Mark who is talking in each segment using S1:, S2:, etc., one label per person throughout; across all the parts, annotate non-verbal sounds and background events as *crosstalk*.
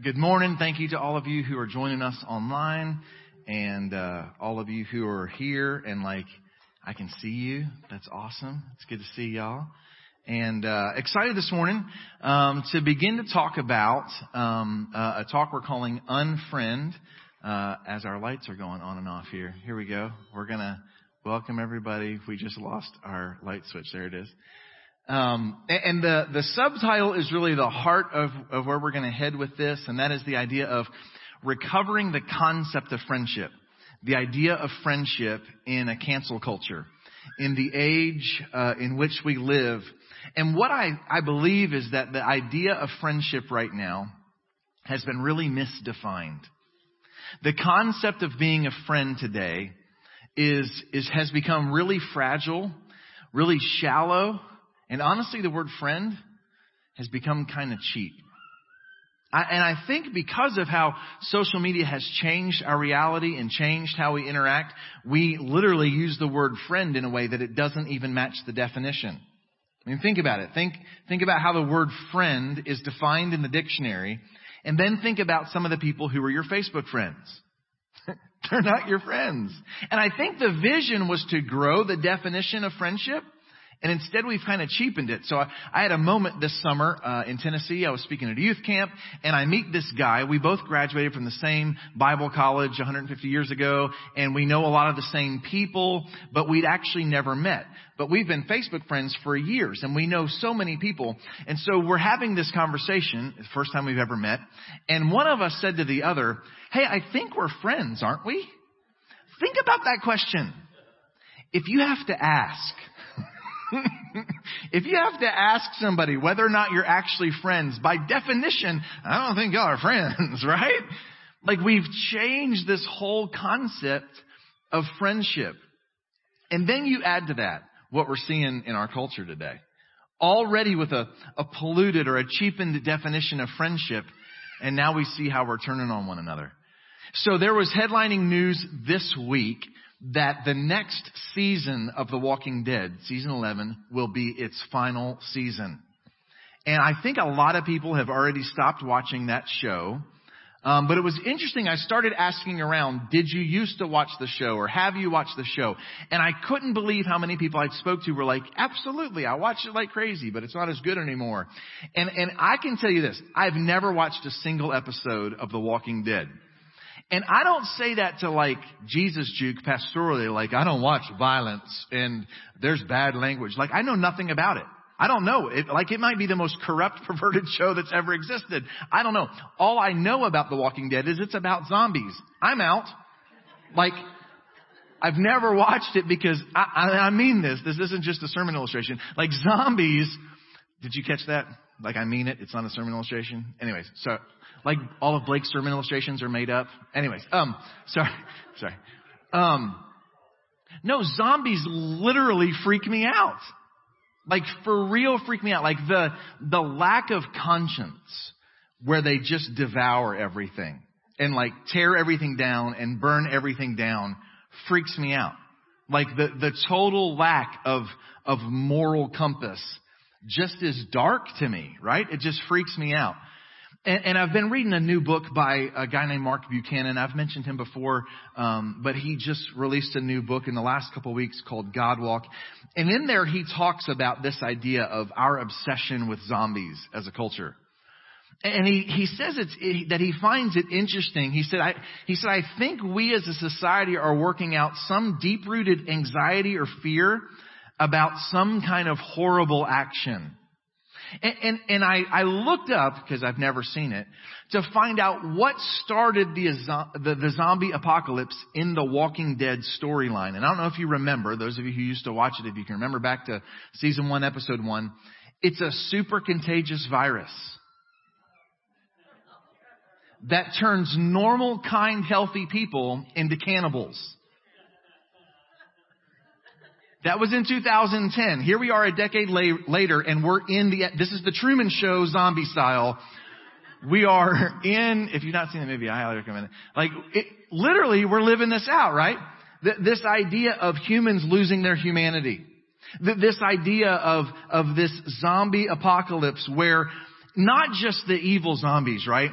S1: Good morning. Thank you to all of you who are joining us online and uh, all of you who are here and like I can see you. That's awesome. It's good to see y'all. And uh, excited this morning um, to begin to talk about um, uh, a talk we're calling Unfriend. Uh, as our lights are going on and off here, here we go. We're gonna welcome everybody. We just lost our light switch. There it is. Um, and the, the subtitle is really the heart of, of where we're going to head with this, and that is the idea of recovering the concept of friendship. The idea of friendship in a cancel culture, in the age uh, in which we live. And what I, I believe is that the idea of friendship right now has been really misdefined. The concept of being a friend today is, is has become really fragile, really shallow, and honestly, the word friend has become kind of cheap. I, and I think because of how social media has changed our reality and changed how we interact, we literally use the word friend in a way that it doesn't even match the definition. I mean, think about it. Think, think about how the word friend is defined in the dictionary, and then think about some of the people who are your Facebook friends. *laughs* They're not your friends. And I think the vision was to grow the definition of friendship and instead we've kind of cheapened it. So I, I had a moment this summer uh, in Tennessee. I was speaking at a youth camp and I meet this guy. We both graduated from the same Bible college 150 years ago and we know a lot of the same people, but we'd actually never met. But we've been Facebook friends for years and we know so many people. And so we're having this conversation, the first time we've ever met, and one of us said to the other, hey, I think we're friends, aren't we? Think about that question. If you have to ask, *laughs* if you have to ask somebody whether or not you're actually friends, by definition, I don't think y'all are friends, *laughs* right? Like we've changed this whole concept of friendship. And then you add to that what we're seeing in our culture today. Already with a, a polluted or a cheapened definition of friendship, and now we see how we're turning on one another. So there was headlining news this week that the next season of The Walking Dead, season 11, will be its final season. And I think a lot of people have already stopped watching that show. Um, but it was interesting. I started asking around, did you used to watch the show or have you watched the show? And I couldn't believe how many people I spoke to were like, absolutely, I watched it like crazy, but it's not as good anymore. And, and I can tell you this, I've never watched a single episode of The Walking Dead. And I don't say that to like Jesus juke pastorally, like I don't watch violence and there's bad language. Like I know nothing about it. I don't know. It, like it might be the most corrupt, *laughs* perverted show that's ever existed. I don't know. All I know about The Walking Dead is it's about zombies. I'm out. Like, I've never watched it because I, I, I mean this. This isn't just a sermon illustration. Like zombies. Did you catch that? Like I mean it. It's not a sermon illustration. Anyways, so like all of Blake's sermon illustrations are made up. Anyways, um, sorry, *laughs* sorry. Um, no, zombies literally freak me out. Like for real freak me out. Like the, the lack of conscience where they just devour everything and like tear everything down and burn everything down freaks me out. Like the, the total lack of, of moral compass just is dark to me, right? It just freaks me out. And, and, I've been reading a new book by a guy named Mark Buchanan. I've mentioned him before, um, but he just released a new book in the last couple of weeks called God Walk. And in there, he talks about this idea of our obsession with zombies as a culture. And he, he says it's, that he finds it interesting. He said, I, he said, I think we as a society are working out some deep-rooted anxiety or fear about some kind of horrible action and, and, and I, I looked up, because I've never seen it, to find out what started the, the, the zombie apocalypse in the Walking Dead storyline. And I don't know if you remember, those of you who used to watch it, if you can remember back to season one, episode one, it's a super contagious virus that turns normal, kind, healthy people into cannibals. That was in 2010. Here we are a decade la- later and we're in the, this is the Truman Show zombie style. We are in, if you've not seen the movie, I highly recommend it. Like, it, literally, we're living this out, right? Th- this idea of humans losing their humanity. Th- this idea of, of this zombie apocalypse where not just the evil zombies, right?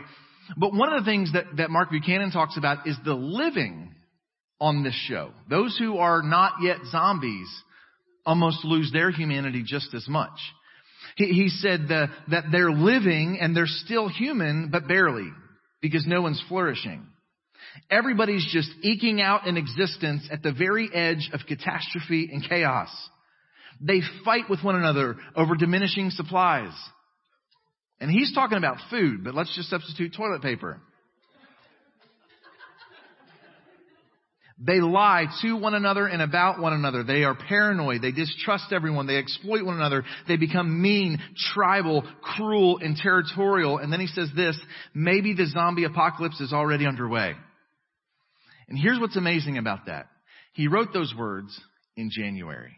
S1: But one of the things that, that Mark Buchanan talks about is the living on this show. Those who are not yet zombies almost lose their humanity just as much. He, he said the, that they're living and they're still human, but barely, because no one's flourishing. Everybody's just eking out an existence at the very edge of catastrophe and chaos. They fight with one another over diminishing supplies. And he's talking about food, but let's just substitute toilet paper. They lie to one another and about one another. They are paranoid. They distrust everyone. They exploit one another. They become mean, tribal, cruel, and territorial. And then he says this, maybe the zombie apocalypse is already underway. And here's what's amazing about that. He wrote those words in January.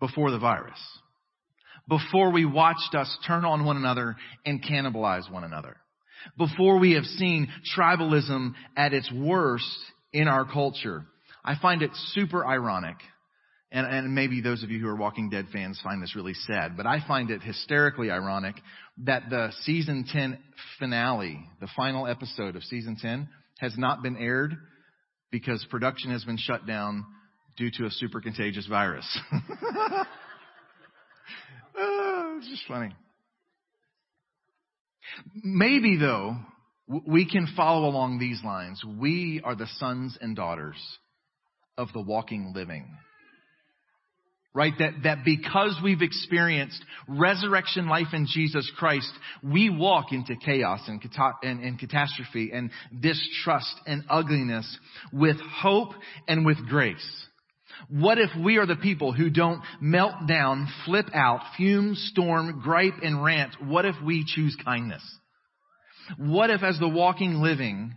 S1: Before the virus. Before we watched us turn on one another and cannibalize one another before we have seen tribalism at its worst in our culture. I find it super ironic. And, and, maybe those of you who are Walking Dead fans find this really sad, but I find it hysterically ironic that the season 10 finale, the final episode of season 10, has not been aired because production has been shut down due to a super contagious virus. oh, *laughs* it's just funny. Maybe though, we can follow along these lines. We are the sons and daughters of the walking living. Right? That, that because we've experienced resurrection life in Jesus Christ, we walk into chaos and, and, and catastrophe and distrust and ugliness with hope and with grace. What if we are the people who don't melt down, flip out, fume, storm, gripe, and rant? What if we choose kindness? What if as the walking living,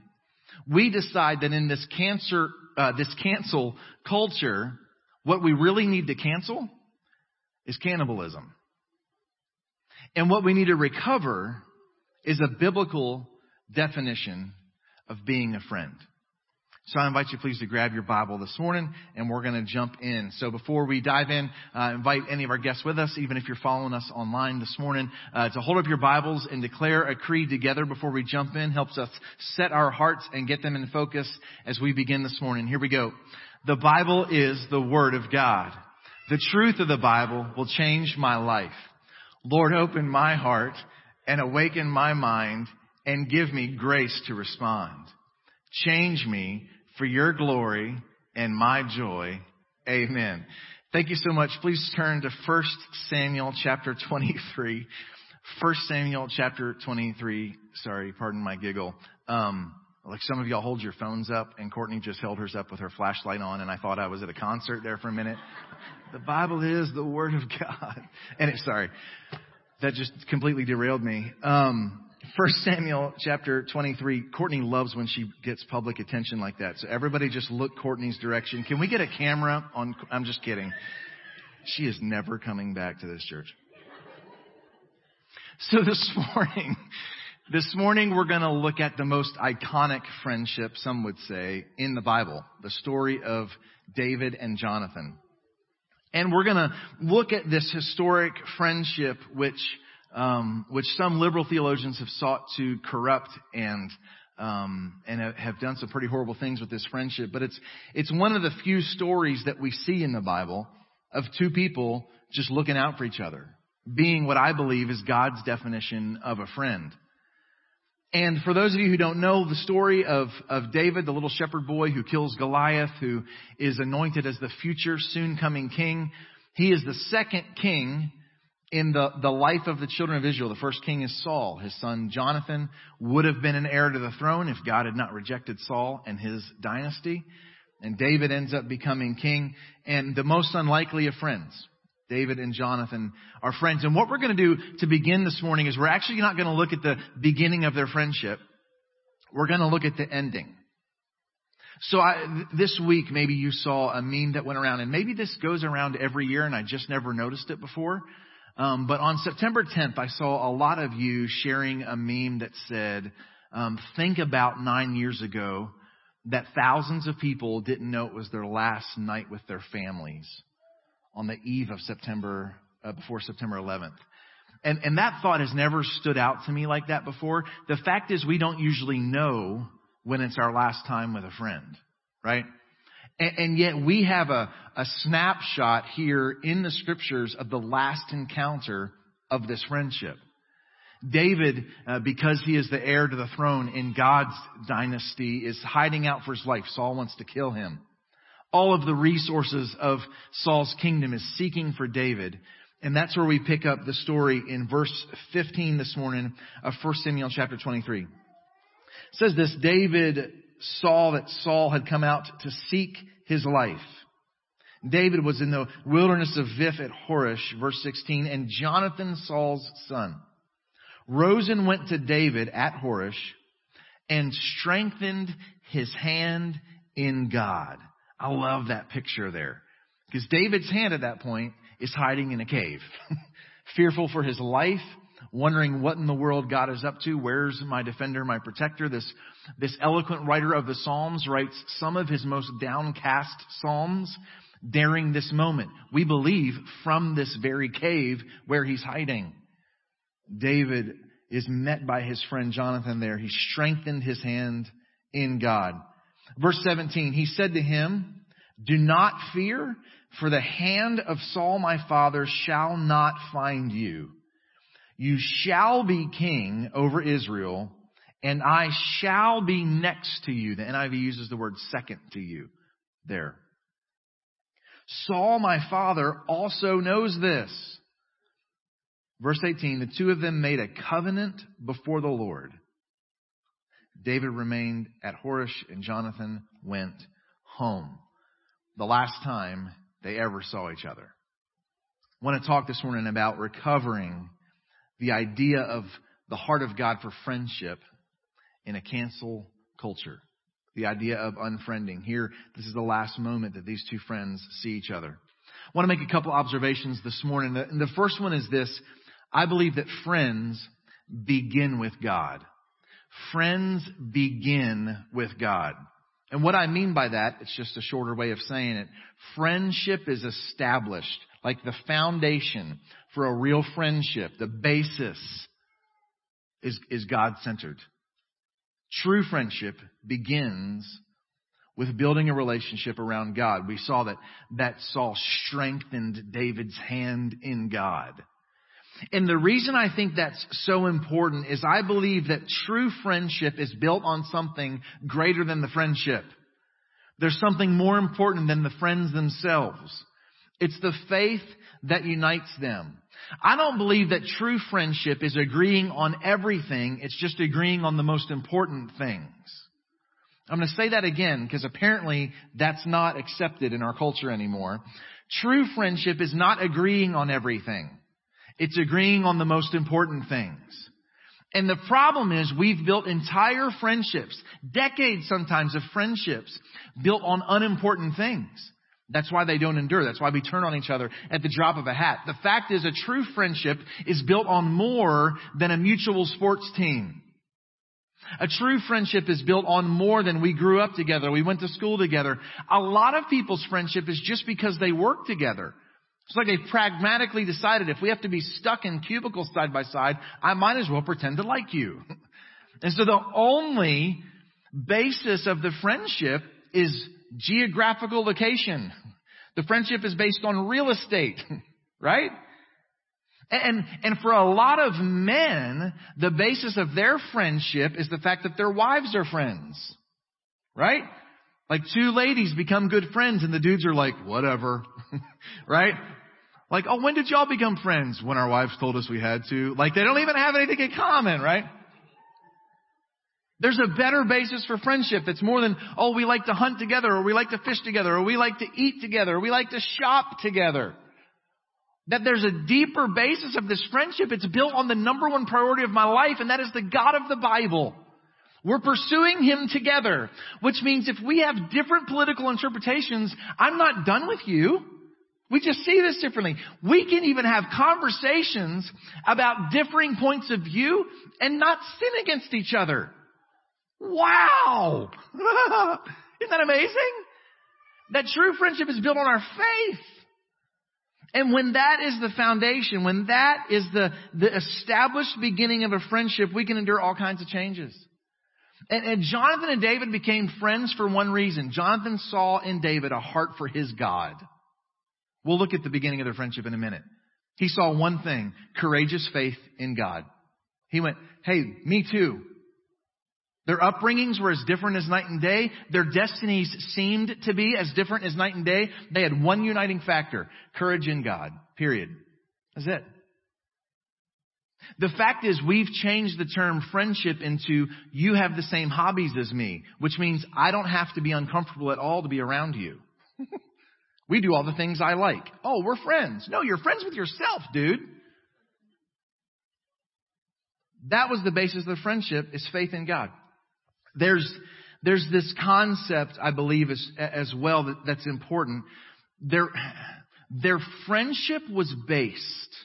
S1: we decide that in this cancer, uh, this cancel culture, what we really need to cancel is cannibalism. And what we need to recover is a biblical definition of being a friend. So I invite you please to grab your Bible this morning and we're going to jump in. So before we dive in, uh, invite any of our guests with us, even if you're following us online this morning, uh, to hold up your Bibles and declare a creed together before we jump in. Helps us set our hearts and get them in focus as we begin this morning. Here we go. The Bible is the Word of God. The truth of the Bible will change my life. Lord, open my heart and awaken my mind and give me grace to respond. Change me for your glory and my joy. Amen. Thank you so much. Please turn to 1 Samuel chapter 23. 1 Samuel chapter 23. Sorry, pardon my giggle. Um, like some of y'all hold your phones up and Courtney just held hers up with her flashlight on and I thought I was at a concert there for a minute. the Bible is the Word of God. *laughs* And it, sorry, that just completely derailed me. Um, First Samuel chapter 23, Courtney loves when she gets public attention like that. So everybody just look Courtney's direction. Can we get a camera on, I'm just kidding. She is never coming back to this church. So this *laughs* morning, this morning we're going to look at the most iconic friendship, some would say, in the Bible. The story of David and Jonathan. And we're going to look at this historic friendship which um, which some liberal theologians have sought to corrupt and um, and have done some pretty horrible things with this friendship. But it's it's one of the few stories that we see in the Bible of two people just looking out for each other, being what I believe is God's definition of a friend. And for those of you who don't know the story of, of David, the little shepherd boy who kills Goliath, who is anointed as the future soon coming king, he is the second king in the, the life of the children of Israel. The first king is Saul. His son Jonathan would have been an heir to the throne if God had not rejected Saul and his dynasty. And David ends up becoming king and the most unlikely of friends. David and Jonathan are friends. And what we're going to do to begin this morning is we're actually not going to look at the beginning of their friendship. We're going to look at the ending. So I, this week, maybe you saw a meme that went around, and maybe this goes around every year, and I just never noticed it before. Um, but on September 10th, I saw a lot of you sharing a meme that said, um, think about nine years ago that thousands of people didn't know it was their last night with their families on the eve of September, uh, before September 11th. And, and that thought has never stood out to me like that before. The fact is we don't usually know when it's our last time with a friend, right? And, and yet we have a, a snapshot here in the scriptures of the last encounter of this friendship. David, uh, because he is the heir to the throne in God's dynasty, is hiding out for his life. Saul wants to kill him. All of the resources of Saul's kingdom is seeking for David. And that's where we pick up the story in verse 15 this morning of 1 Samuel chapter 23. It says this, David saw that Saul had come out to seek his life. David was in the wilderness of Ziph at Horesh, verse 16, and Jonathan, Saul's son, rose and went to David at Horesh and strengthened his hand in God. I love that picture there. Because David's hand at that point is hiding in a cave, *laughs* fearful for his life, wondering what in the world God is up to. Where's my defender, my protector? This, this eloquent writer of the Psalms writes some of his most downcast Psalms during this moment. We believe from this very cave where he's hiding. David is met by his friend Jonathan there. He strengthened his hand in God. Verse 17, he said to him, do not fear, for the hand of Saul my father shall not find you. You shall be king over Israel, and I shall be next to you. The NIV uses the word second to you there. Saul my father also knows this. Verse 18, the two of them made a covenant before the Lord. David remained at Horesh and Jonathan went home. The last time they ever saw each other. I want to talk this morning about recovering the idea of the heart of God for friendship in a cancel culture. The idea of unfriending. Here, this is the last moment that these two friends see each other. I want to make a couple observations this morning. And the first one is this. I believe that friends begin with God. Friends begin with God. And what I mean by that, it's just a shorter way of saying it. Friendship is established, like the foundation for a real friendship, the basis is, is God centered. True friendship begins with building a relationship around God. We saw that, that Saul strengthened David's hand in God. And the reason I think that's so important is I believe that true friendship is built on something greater than the friendship. There's something more important than the friends themselves. It's the faith that unites them. I don't believe that true friendship is agreeing on everything. It's just agreeing on the most important things. I'm going to say that again because apparently that's not accepted in our culture anymore. True friendship is not agreeing on everything. It's agreeing on the most important things. And the problem is we've built entire friendships, decades sometimes of friendships, built on unimportant things. That's why they don't endure. That's why we turn on each other at the drop of a hat. The fact is a true friendship is built on more than a mutual sports team. A true friendship is built on more than we grew up together. We went to school together. A lot of people's friendship is just because they work together. It's like they pragmatically decided if we have to be stuck in cubicles side by side, I might as well pretend to like you. *laughs* And so the only basis of the friendship is geographical location. The friendship is based on real estate, *laughs* right? And, and for a lot of men, the basis of their friendship is the fact that their wives are friends, right? Like two ladies become good friends and the dudes are like, whatever, *laughs* right? Like, oh, when did y'all become friends? When our wives told us we had to. Like, they don't even have anything in common, right? There's a better basis for friendship that's more than, oh, we like to hunt together, or we like to fish together, or we like to eat together, or we like to shop together. That there's a deeper basis of this friendship. It's built on the number one priority of my life, and that is the God of the Bible. We're pursuing Him together, which means if we have different political interpretations, I'm not done with you. We just see this differently. We can even have conversations about differing points of view and not sin against each other. Wow! *laughs* Isn't that amazing? That true friendship is built on our faith. And when that is the foundation, when that is the, the established beginning of a friendship, we can endure all kinds of changes. And, and Jonathan and David became friends for one reason. Jonathan saw in David a heart for his God. We'll look at the beginning of their friendship in a minute. He saw one thing, courageous faith in God. He went, hey, me too. Their upbringings were as different as night and day. Their destinies seemed to be as different as night and day. They had one uniting factor, courage in God. Period. That's it. The fact is we've changed the term friendship into you have the same hobbies as me, which means I don't have to be uncomfortable at all to be around you. *laughs* we do all the things I like. Oh, we're friends. No, you're friends with yourself, dude. That was the basis of the friendship is faith in God. There's, there's this concept, I believe, as, as well that, that's important. Their, their friendship was based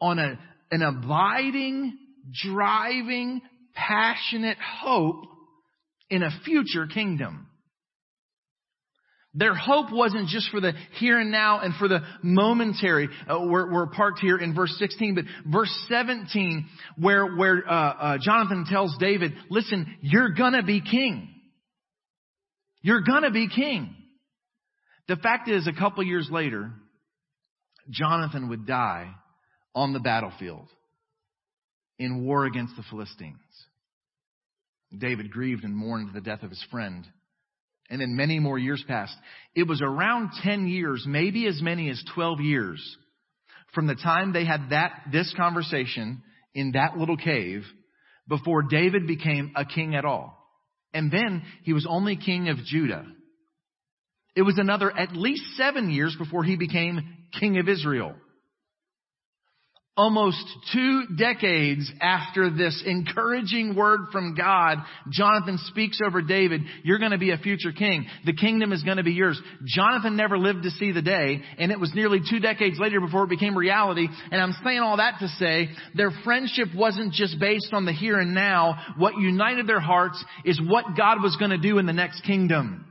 S1: on a, an abiding, driving, passionate hope in a future kingdom. Their hope wasn't just for the here and now and for the momentary. Uh, we're, we're, parked here in verse 16, but verse 17, where where uh, uh, Jonathan tells David, "Listen, you're gonna be king. You're gonna be king." The fact is, a couple years later, Jonathan would die on the battlefield in war against the Philistines. David grieved and mourned the death of his friend and then many more years passed. It was around 10 years, maybe as many as 12 years from the time they had that, this conversation in that little cave before David became a king at all. And then he was only king of Judah. It was another at least seven years before he became king of Israel almost two decades after this encouraging word from God, Jonathan speaks over David, you're going to be a future king. The kingdom is going to be yours. Jonathan never lived to see the day, and it was nearly two decades later before it became reality. And I'm saying all that to say their friendship wasn't just based on the here and now. What united their hearts is what God was going to do in the next kingdom.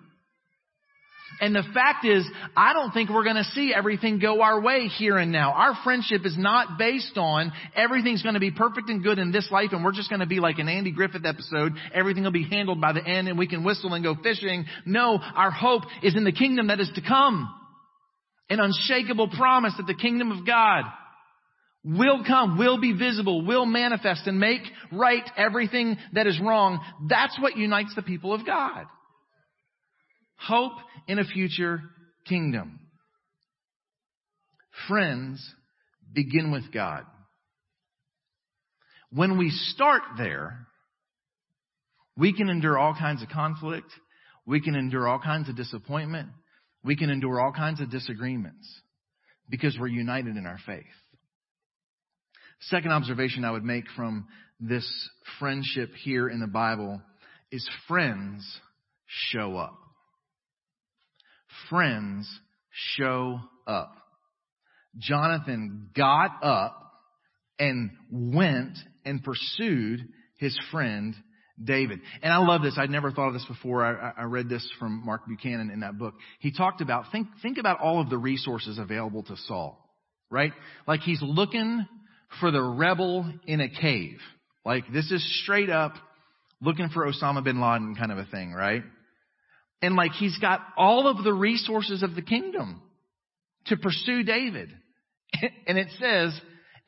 S1: And the fact is, I don't think we're going to see everything go our way here and now. Our friendship is not based on everything's going to be perfect and good in this life and we're just going to be like an Andy Griffith episode. Everything will be handled by the end and we can whistle and go fishing. No, our hope is in the kingdom that is to come. An unshakable promise that the kingdom of God will come, will be visible, will manifest and make right everything that is wrong. That's what unites the people of God. Hope in a future kingdom. Friends begin with God. When we start there, we can endure all kinds of conflict. We can endure all kinds of disappointment. We can endure all kinds of disagreements because we're united in our faith. Second observation I would make from this friendship here in the Bible is friends show up friends show up. Jonathan got up and went and pursued his friend David. And I love this. I'd never thought of this before. I, I, read this from Mark Buchanan in that book. He talked about, think, think about all of the resources available to Saul, right? Like he's looking for the rebel in a cave. Like this is straight up looking for Osama bin Laden kind of a thing, right? And like he's got all of the resources of the kingdom to pursue David. *laughs* And it says,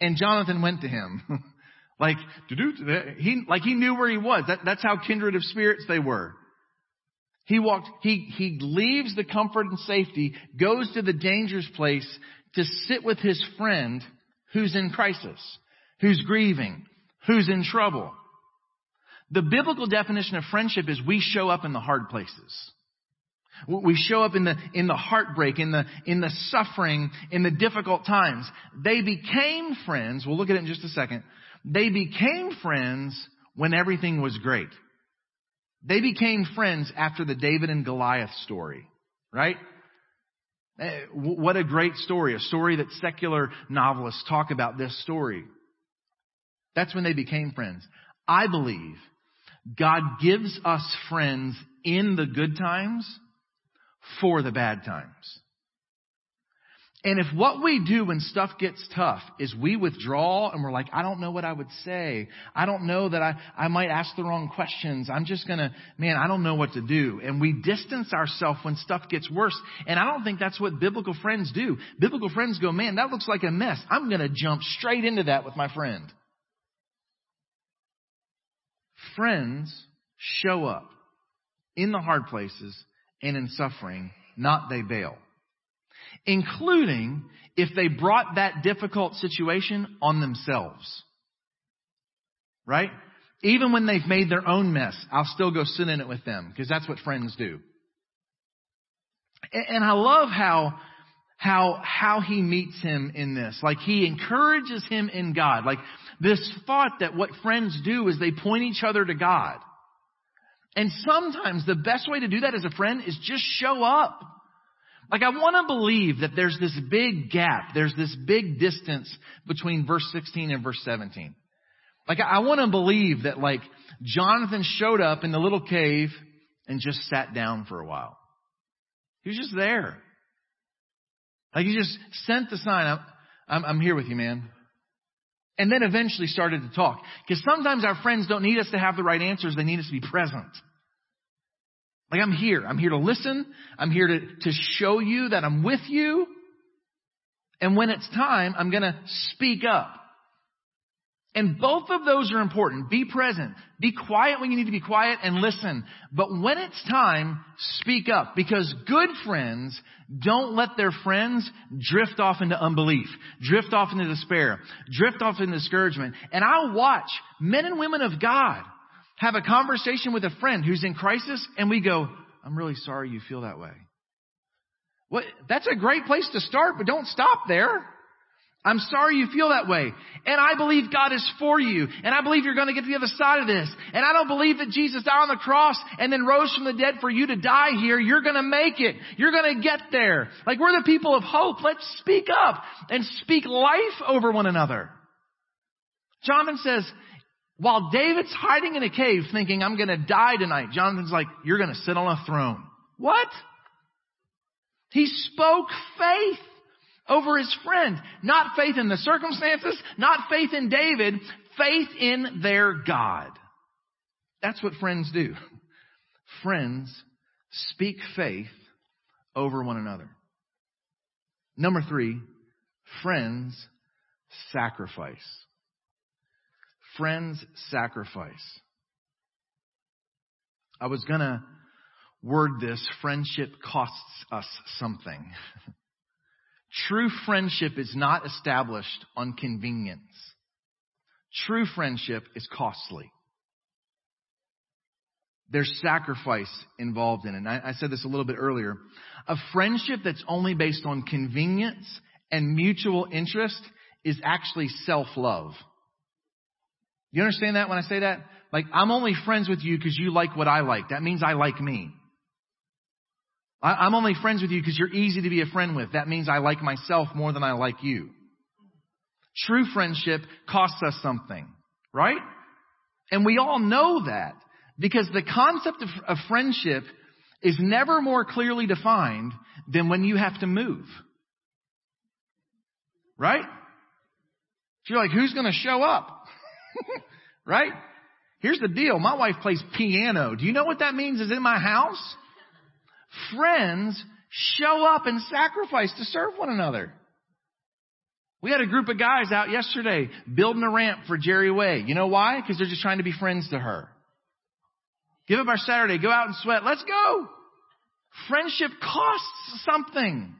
S1: and Jonathan went to him. *laughs* like, he, like he knew where he was. That, that's how kindred of spirits they were. He walked, he, he leaves the comfort and safety, goes to the dangerous place to sit with his friend who's in crisis, who's grieving, who's in trouble. The biblical definition of friendship is we show up in the hard places. We show up in the, in the heartbreak, in the, in the suffering, in the difficult times. They became friends. We'll look at it in just a second. They became friends when everything was great. They became friends after the David and Goliath story, right? Eh, what a great story. A story that secular novelists talk about this story. That's when they became friends. I believe God gives us friends in the good times for the bad times. And if what we do when stuff gets tough is we withdraw and we're like, I don't know what I would say. I don't know that I, I might ask the wrong questions. I'm just gonna, man, I don't know what to do. And we distance ourselves when stuff gets worse. And I don't think that's what biblical friends do. Biblical friends go, man, that looks like a mess. I'm gonna jump straight into that with my friend. Friends show up in the hard places and in suffering, not they bail including if they brought that difficult situation on themselves. Right? Even when they've made their own mess, I'll still go sit in it with them because that's what friends do. And I love how, how, how he meets him in this. Like he encourages him in God. Like this thought that what friends do is they point each other to God. And sometimes the best way to do that as a friend is just show up. Like I want to believe that there's this big gap, there's this big distance between verse 16 and verse 17. Like I want to believe that like Jonathan showed up in the little cave and just sat down for a while. He was just there. Like he just sent the sign, I'm, I'm, I'm here with you, man. And then eventually started to talk. Because sometimes our friends don't need us to have the right answers, they need us to be present. Like I'm here. I'm here to listen. I'm here to, to show you that I'm with you. And when it's time, I'm going to speak up. And both of those are important. Be present. Be quiet when you need to be quiet and listen. But when it's time, speak up. Because good friends don't let their friends drift off into unbelief, drift off into despair, drift off into discouragement. And I'll watch men and women of God have a conversation with a friend who's in crisis and we go, I'm really sorry you feel that way. What, that's a great place to start, but don't stop there. I'm sorry you feel that way. And I believe God is for you. And I believe you're going to get to the other side of this. And I don't believe that Jesus died on the cross and then rose from the dead for you to die here. You're going to make it. You're going to get there. Like we're the people of hope. Let's speak up and speak life over one another. Jonathan says, while David's hiding in a cave thinking, I'm going to die tonight, Jonathan's like, You're going to sit on a throne. What? He spoke faith over his friend. Not faith in the circumstances, not faith in David, faith in their God. That's what friends do. Friends speak faith over one another. Number three, friends sacrifice friend's sacrifice. I was gonna word this, friendship costs us something. *laughs* True friendship is not established on convenience. True friendship is costly. There's sacrifice involved in it. And I, I said this a little bit earlier. A friendship that's only based on convenience and mutual interest is actually self-love. You understand that when I say that? Like, I'm only friends with you because you like what I like. That means I like me. I, am only friends with you because you're easy to be a friend with. That means I like myself more than I like you. True friendship costs us something, right? And we all know that because the concept of, of friendship is never more clearly defined than when you have to move. Right? You're like, who's going to show up? *laughs* right? Here's the deal. My wife plays piano. Do you know what that means is in my house? Friends show up and sacrifice to serve one another. We had a group of guys out yesterday building a ramp for Jerry Way. You know why? Because they're just trying to be friends to her. Give up our Saturday. Go out and sweat. Let's go. Friendship costs something.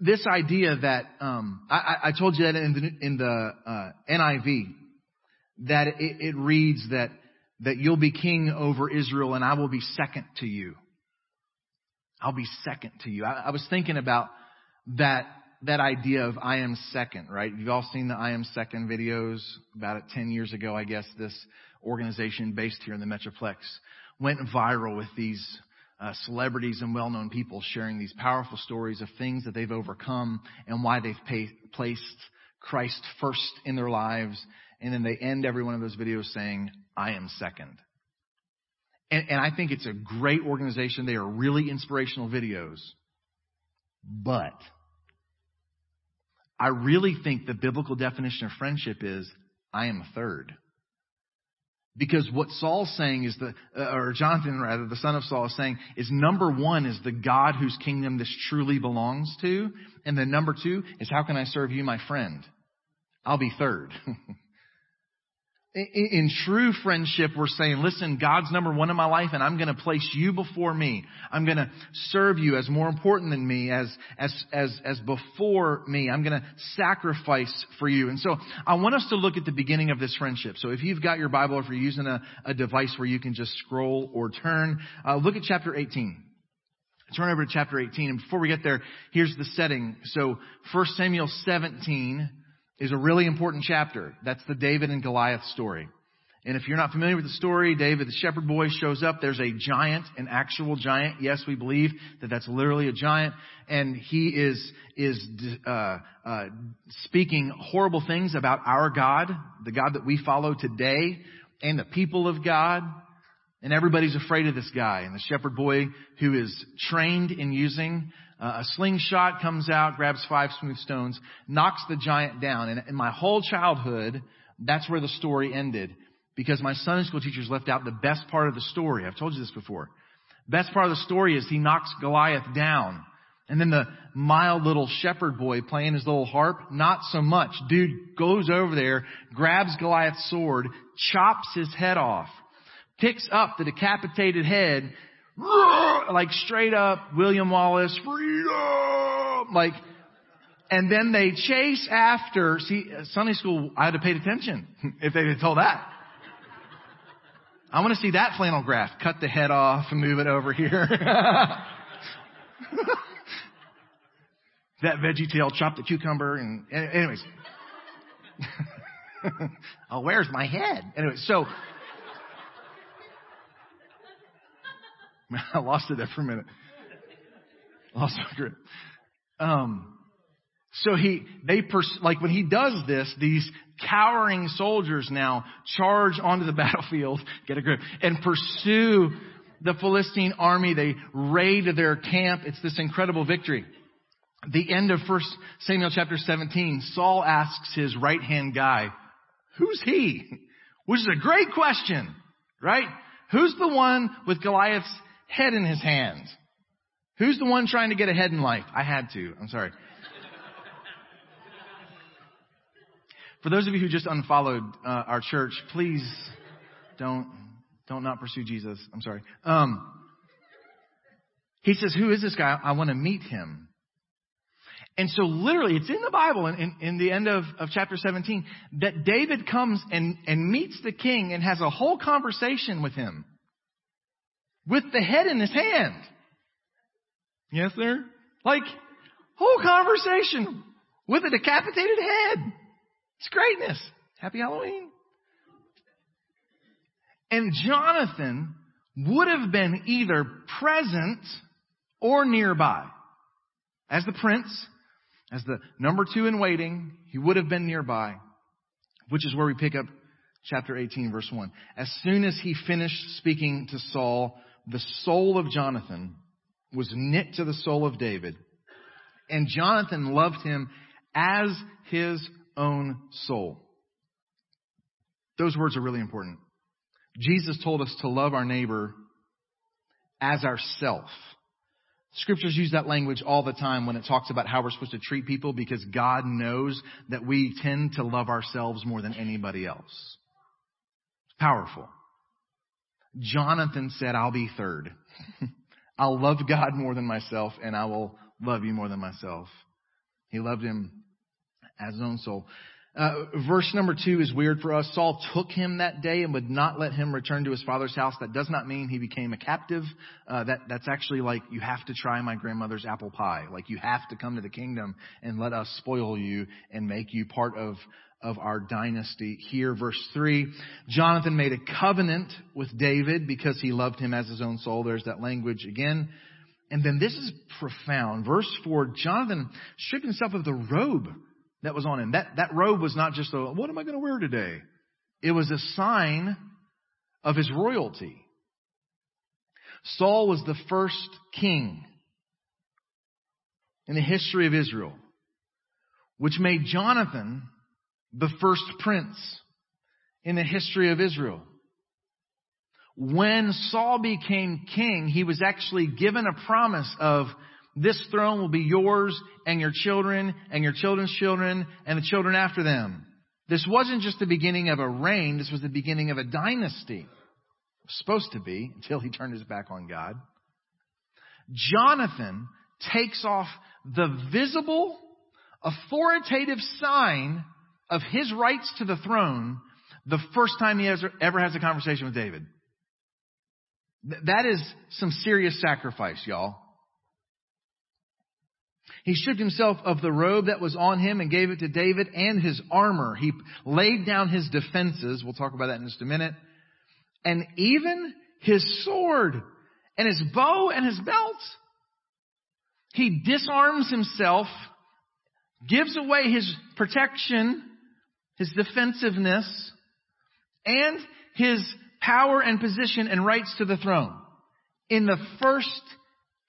S1: this idea that um, I, I, told you that in the, in the uh, NIV that it, it, reads that that you'll be king over Israel and I will be second to you. I'll be second to you. I, I was thinking about that that idea of I am second, right? You've all seen the I am second videos about it 10 years ago, I guess. This organization based here in the Metroplex went viral with these uh, celebrities and well-known people sharing these powerful stories of things that they've overcome and why they've pay, placed Christ first in their lives. And then they end every one of those videos saying, I am second. And, and I think it's a great organization. They are really inspirational videos. But I really think the biblical definition of friendship is I am third. Because what Saul's saying is the, uh, or Jonathan rather, the son of Saul is saying is number one is the God whose kingdom this truly belongs to. And then number two is how can I serve you, my friend? I'll be third. *laughs* In true friendship, we're saying, listen, God's number one in my life and I'm going to place you before me. I'm going to serve you as more important than me, as, as, as, as before me. I'm going to sacrifice for you. And so I want us to look at the beginning of this friendship. So if you've got your Bible, if you're using a, a device where you can just scroll or turn, uh, look at chapter 18. Turn over to chapter 18. And before we get there, here's the setting. So 1 Samuel 17, is a really important chapter. That's the David and Goliath story. And if you're not familiar with the story, David, the shepherd boy, shows up. There's a giant, an actual giant. Yes, we believe that that's literally a giant. And he is, is, uh, uh, speaking horrible things about our God, the God that we follow today, and the people of God. And everybody's afraid of this guy. And the shepherd boy, who is trained in using uh, a slingshot comes out, grabs five smooth stones, knocks the giant down. And in my whole childhood, that's where the story ended. Because my Sunday school teachers left out the best part of the story. I've told you this before. Best part of the story is he knocks Goliath down. And then the mild little shepherd boy playing his little harp, not so much. Dude goes over there, grabs Goliath's sword, chops his head off, picks up the decapitated head, *gasps* like straight up William Wallace, freedom, like, and then they chase after, see, uh, Sunday school, I had to pay attention *laughs* if they had told that. I want to see that flannel graph. Cut the head off and move it over here. *laughs* that veggie tail, chop the cucumber, and anyways. *laughs* oh, where's my head? Anyway, so *laughs* I lost it there for a minute. Lost my grip. Um, so he, they, pers- like when he does this, these cowering soldiers now charge onto the *laughs* battlefield, get a grip, and pursue the Philistine army. They raid their camp. It's this incredible victory. The end of 1 Samuel chapter 17, Saul asks his right hand guy, who's he? *laughs* Which is a great question, right? Who's the one with Goliath's head in his hand. Who's the one trying to get ahead in life? I had to. I'm sorry. For those of you who just unfollowed uh, our church, please don't don't not pursue Jesus. I'm sorry. Um, he says, "Who is this guy? I want to meet him." And so, literally, it's in the Bible, in, in, in the end of, of chapter 17, that David comes and, and meets the king and has a whole conversation with him with the head in his hand. Yes, sir? Like, whole conversation with a decapitated head. It's greatness. Happy Halloween. And Jonathan would have been either present or nearby. As the prince, as the number two in waiting, he would have been nearby, which is where we pick up chapter 18 verse 1. As soon as he finished speaking to Saul, the soul of Jonathan was knit to the soul of David, and Jonathan loved him as his own soul. Those words are really important. Jesus told us to love our neighbor as ourself. Scriptures use that language all the time when it talks about how we're supposed to treat people because God knows that we tend to love ourselves more than anybody else. Powerful. Jonathan said, I'll be third. *laughs* I'll love God more than myself and I will love you more than myself. He loved him as his own soul. Uh, verse number two is weird for us. Saul took him that day and would not let him return to his father's house. That does not mean he became a captive. Uh, that that's actually like you have to try my grandmother's apple pie. Like you have to come to the kingdom and let us spoil you and make you part of of our dynasty here. Verse 3, Jonathan made a covenant with David because he loved him as his own soul. There's that language again. And then this is profound. Verse 4, Jonathan stripped himself of the robe that was on him. That, that robe was not just a, what am I going to wear today? It was a sign of his royalty. Saul was the first king in the history of Israel, which made Jonathan the first prince in the history of Israel. When Saul became king, he was actually given a promise of this throne will be yours and your children and your children's children and the children after them. This wasn't just the beginning of a reign, this was the beginning of a dynasty. Supposed to be until he turned his back on God. Jonathan takes off the visible, authoritative sign of his rights to the throne the first time he ever has a conversation with David. That is some serious sacrifice, y'all. He stripped himself of the robe that was on him and gave it to David and his armor. He laid down his defenses. We'll talk about that in just a minute. And even his sword and his bow and his belt. He disarms himself, gives away his protection, his defensiveness, and his power and position and rights to the throne in the first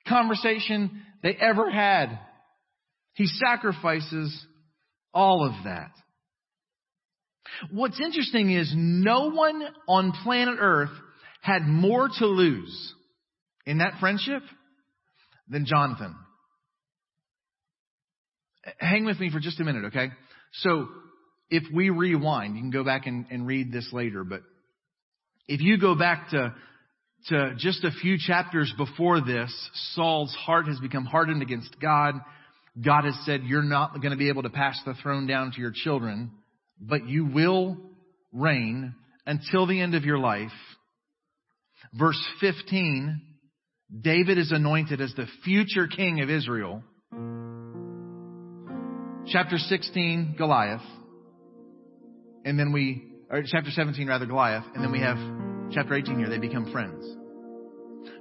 S1: conversation they ever had. He sacrifices all of that. What's interesting is no one on planet Earth had more to lose in that friendship than Jonathan. Hang with me for just a minute, okay? So, if we rewind, you can go back and, and read this later, but if you go back to, to just a few chapters before this, Saul's heart has become hardened against God. God has said, you're not going to be able to pass the throne down to your children, but you will reign until the end of your life. Verse 15, David is anointed as the future king of Israel. Chapter 16, Goliath. And then we or chapter 17 rather, Goliath, and then we have chapter 18 here, they become friends.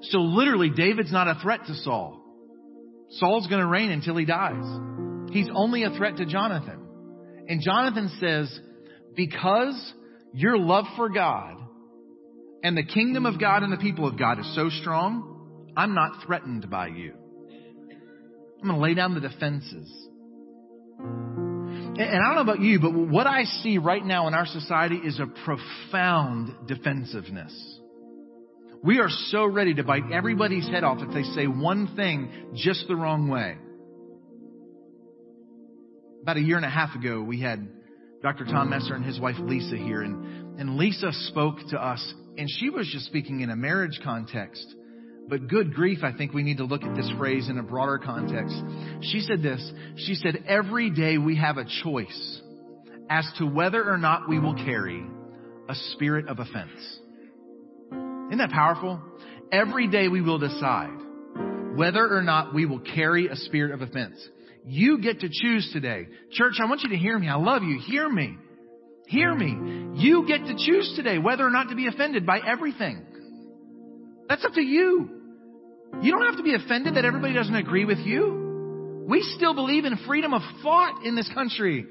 S1: So literally, David's not a threat to Saul. Saul's going to reign until he dies. He's only a threat to Jonathan. And Jonathan says, because your love for God and the kingdom of God and the people of God is so strong, I'm not threatened by you. I'm going to lay down the defenses. And I don't know about you, but what I see right now in our society is a profound defensiveness. We are so ready to bite everybody's head off if they say one thing just the wrong way. About a year and a half ago, we had Dr. Tom Messer and his wife Lisa here, and, and Lisa spoke to us, and she was just speaking in a marriage context. But good grief, I think we need to look at this phrase in a broader context. She said this. She said, every day we have a choice as to whether or not we will carry a spirit of offense. Isn't that powerful? Every day we will decide whether or not we will carry a spirit of offense. You get to choose today. Church, I want you to hear me. I love you. Hear me. Hear me. You get to choose today whether or not to be offended by everything. That's up to you. You don't have to be offended that everybody doesn't agree with you. We still believe in freedom of thought in this country.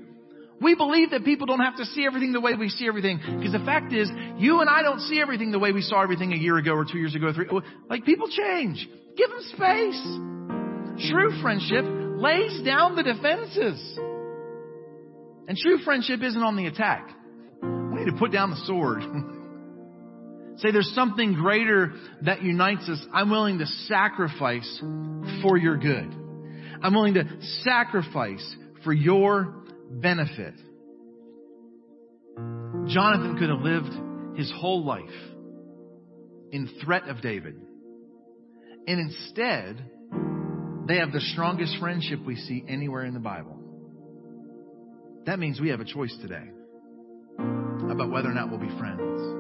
S1: We believe that people don't have to see everything the way we see everything. Because the fact is, you and I don't see everything the way we saw everything a year ago or two years ago. Three, like people change. Give them space. True friendship lays down the defenses. And true friendship isn't on the attack. We need to put down the sword. *laughs* Say there's something greater that unites us. I'm willing to sacrifice for your good. I'm willing to sacrifice for your benefit. Jonathan could have lived his whole life in threat of David. And instead, they have the strongest friendship we see anywhere in the Bible. That means we have a choice today about whether or not we'll be friends.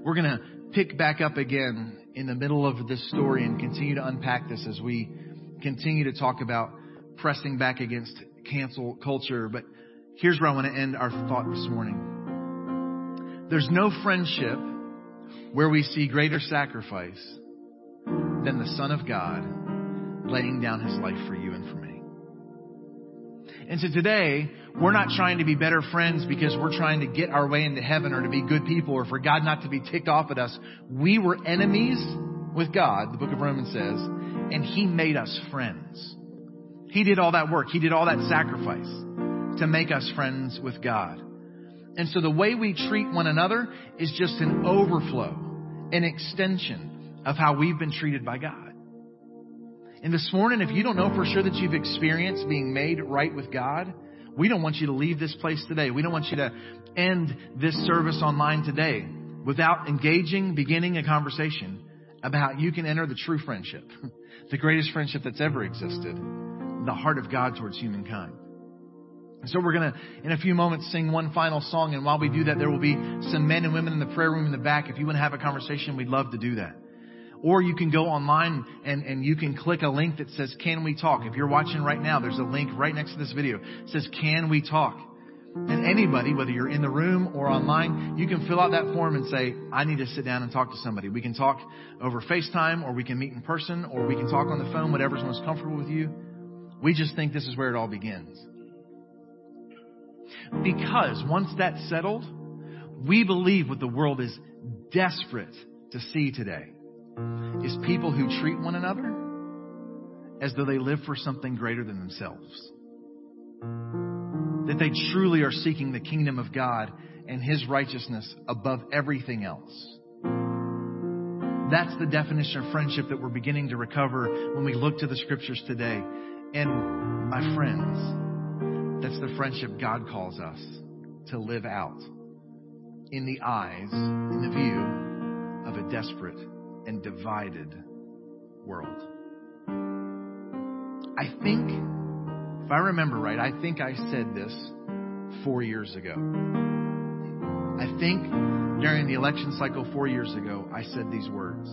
S1: We're going to pick back up again in the middle of this story and continue to unpack this as we continue to talk about pressing back against cancel culture. But here's where I want to end our thought this morning. There's no friendship where we see greater sacrifice than the Son of God laying down his life for you and for me. And so today, we're not trying to be better friends because we're trying to get our way into heaven or to be good people or for God not to be ticked off at us. We were enemies with God, the book of Romans says, and He made us friends. He did all that work. He did all that sacrifice to make us friends with God. And so the way we treat one another is just an overflow, an extension of how we've been treated by God. And this morning, if you don't know for sure that you've experienced being made right with God, we don't want you to leave this place today. We don't want you to end this service online today without engaging, beginning a conversation about how you can enter the true friendship, *laughs* the greatest friendship that's ever existed, the heart of God towards humankind. So we're going to, in a few moments, sing one final song. And while we do that, there will be some men and women in the prayer room in the back. If you want to have a conversation, we'd love to do that. Or you can go online and, and you can click a link that says, Can we talk? If you're watching right now, there's a link right next to this video. It says, Can we talk? And anybody, whether you're in the room or online, you can fill out that form and say, I need to sit down and talk to somebody. We can talk over FaceTime or we can meet in person or we can talk on the phone, whatever's most comfortable with you. We just think this is where it all begins. Because once that's settled, we believe what the world is desperate to see today is people who treat one another as though they live for something greater than themselves. That they truly are seeking the kingdom of God and His righteousness above everything else. That's the definition of friendship that we're beginning to recover when we look to the scriptures today. And my friends, that's the friendship God calls us to live out in the eyes, in the view of a desperate and divided world. I think, if I remember right, I think I said this four years ago. I think during the election cycle four years ago, I said these words.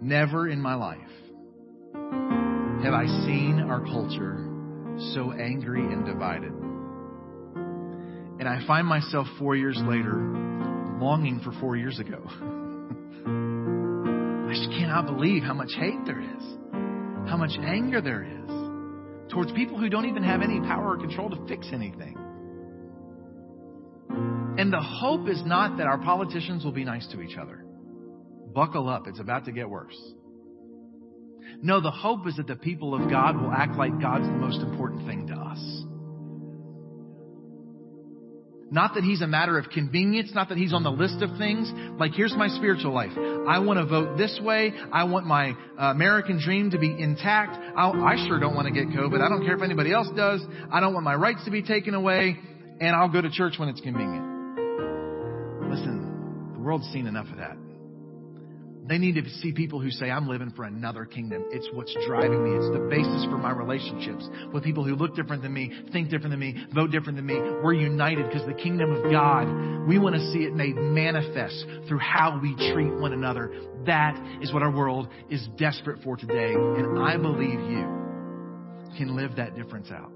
S1: Never in my life have I seen our culture so angry and divided. And I find myself four years later longing for four years ago. *laughs* Cannot believe how much hate there is, how much anger there is towards people who don't even have any power or control to fix anything. And the hope is not that our politicians will be nice to each other. Buckle up, it's about to get worse. No, the hope is that the people of God will act like God's the most important thing to us. Not that he's a matter of convenience, not that he's on the list of things. Like, here's my spiritual life. I want to vote this way. I want my uh, American dream to be intact. I'll, I sure don't want to get COVID. I don't care if anybody else does. I don't want my rights to be taken away. And I'll go to church when it's convenient. Listen, the world's seen enough of that. They need to see people who say, I'm living for another kingdom. It's what's driving me. It's the basis for my relationships with people who look different than me, think different than me, vote different than me. We're united because the kingdom of God, we want to see it made manifest through how we treat one another. That is what our world is desperate for today. And I believe you can live that difference out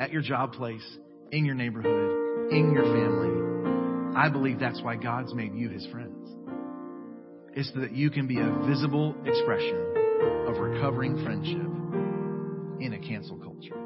S1: at your job place, in your neighborhood, in your family. I believe that's why God's made you his friends is that you can be a visible expression of recovering friendship in a cancel culture.